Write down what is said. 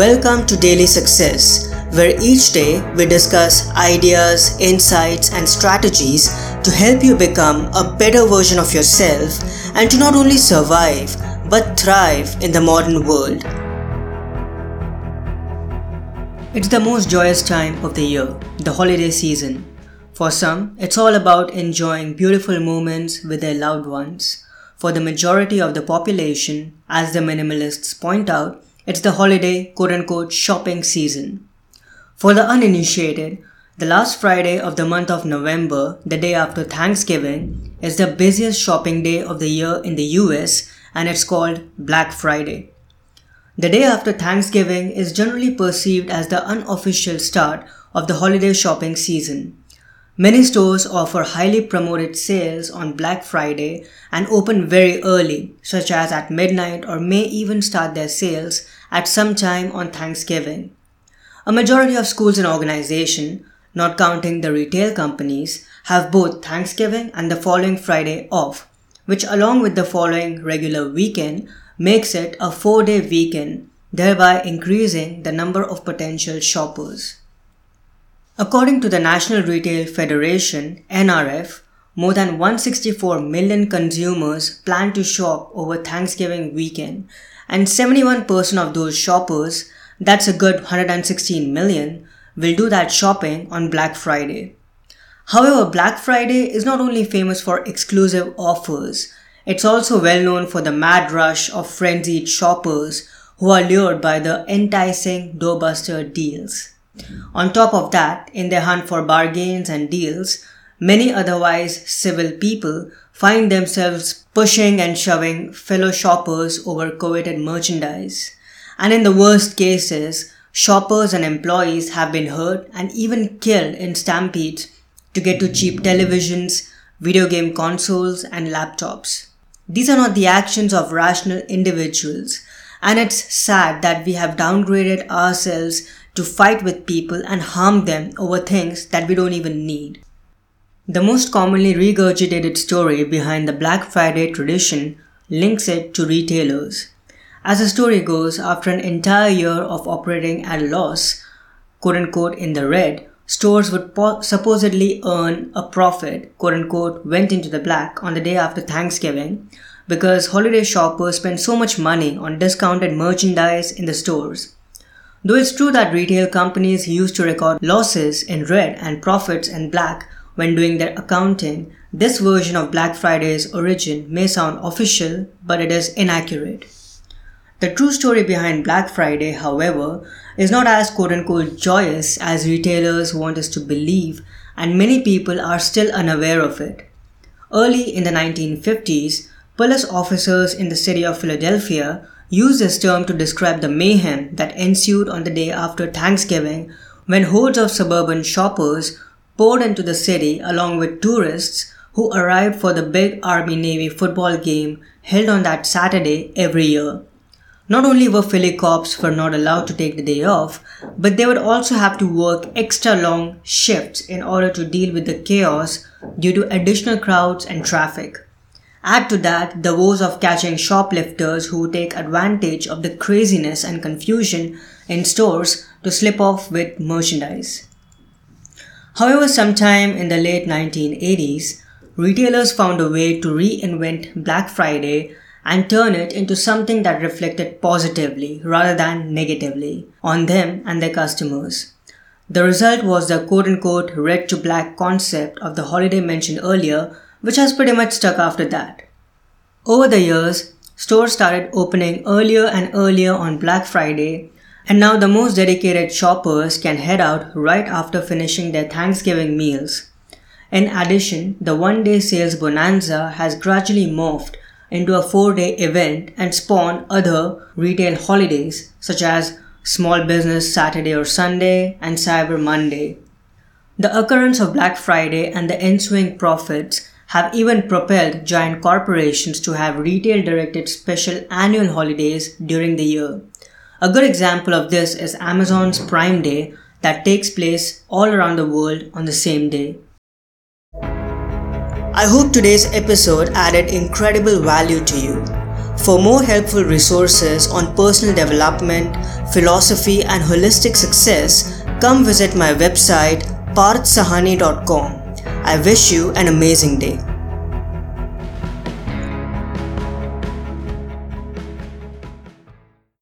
Welcome to Daily Success, where each day we discuss ideas, insights, and strategies to help you become a better version of yourself and to not only survive but thrive in the modern world. It's the most joyous time of the year, the holiday season. For some, it's all about enjoying beautiful moments with their loved ones. For the majority of the population, as the minimalists point out, it's the holiday quote unquote shopping season. For the uninitiated, the last Friday of the month of November, the day after Thanksgiving, is the busiest shopping day of the year in the US and it's called Black Friday. The day after Thanksgiving is generally perceived as the unofficial start of the holiday shopping season. Many stores offer highly promoted sales on Black Friday and open very early, such as at midnight or may even start their sales at some time on Thanksgiving. A majority of schools and organizations, not counting the retail companies, have both Thanksgiving and the following Friday off, which along with the following regular weekend makes it a four day weekend, thereby increasing the number of potential shoppers. According to the National Retail Federation, NRF, more than 164 million consumers plan to shop over Thanksgiving weekend, and 71% of those shoppers, that's a good 116 million, will do that shopping on Black Friday. However, Black Friday is not only famous for exclusive offers, it's also well known for the mad rush of frenzied shoppers who are lured by the enticing doorbuster deals. On top of that, in their hunt for bargains and deals, many otherwise civil people find themselves pushing and shoving fellow shoppers over coveted merchandise. And in the worst cases, shoppers and employees have been hurt and even killed in stampedes to get to cheap televisions, video game consoles, and laptops. These are not the actions of rational individuals, and it's sad that we have downgraded ourselves to fight with people and harm them over things that we don't even need. The most commonly regurgitated story behind the Black Friday tradition links it to retailers. As the story goes, after an entire year of operating at a loss, quote unquote in the red, stores would po- supposedly earn a profit, quote unquote, went into the black on the day after Thanksgiving because holiday shoppers spend so much money on discounted merchandise in the stores. Though it's true that retail companies used to record losses in red and profits in black when doing their accounting, this version of Black Friday's origin may sound official, but it is inaccurate. The true story behind Black Friday, however, is not as quote unquote joyous as retailers want us to believe, and many people are still unaware of it. Early in the 1950s, police officers in the city of Philadelphia used this term to describe the mayhem that ensued on the day after Thanksgiving when hordes of suburban shoppers poured into the city along with tourists who arrived for the big Army Navy football game held on that Saturday every year. Not only were Philly cops were not allowed to take the day off, but they would also have to work extra long shifts in order to deal with the chaos due to additional crowds and traffic. Add to that the woes of catching shoplifters who take advantage of the craziness and confusion in stores to slip off with merchandise. However, sometime in the late 1980s, retailers found a way to reinvent Black Friday and turn it into something that reflected positively rather than negatively on them and their customers. The result was the quote unquote red to black concept of the holiday mentioned earlier which has pretty much stuck after that. Over the years, stores started opening earlier and earlier on Black Friday, and now the most dedicated shoppers can head out right after finishing their Thanksgiving meals. In addition, the one day sales bonanza has gradually morphed into a four day event and spawned other retail holidays such as Small Business Saturday or Sunday and Cyber Monday. The occurrence of Black Friday and the ensuing profits have even propelled giant corporations to have retail directed special annual holidays during the year. A good example of this is Amazon's Prime Day that takes place all around the world on the same day. I hope today's episode added incredible value to you. For more helpful resources on personal development, philosophy, and holistic success, come visit my website parthsahani.com. I wish you an amazing day.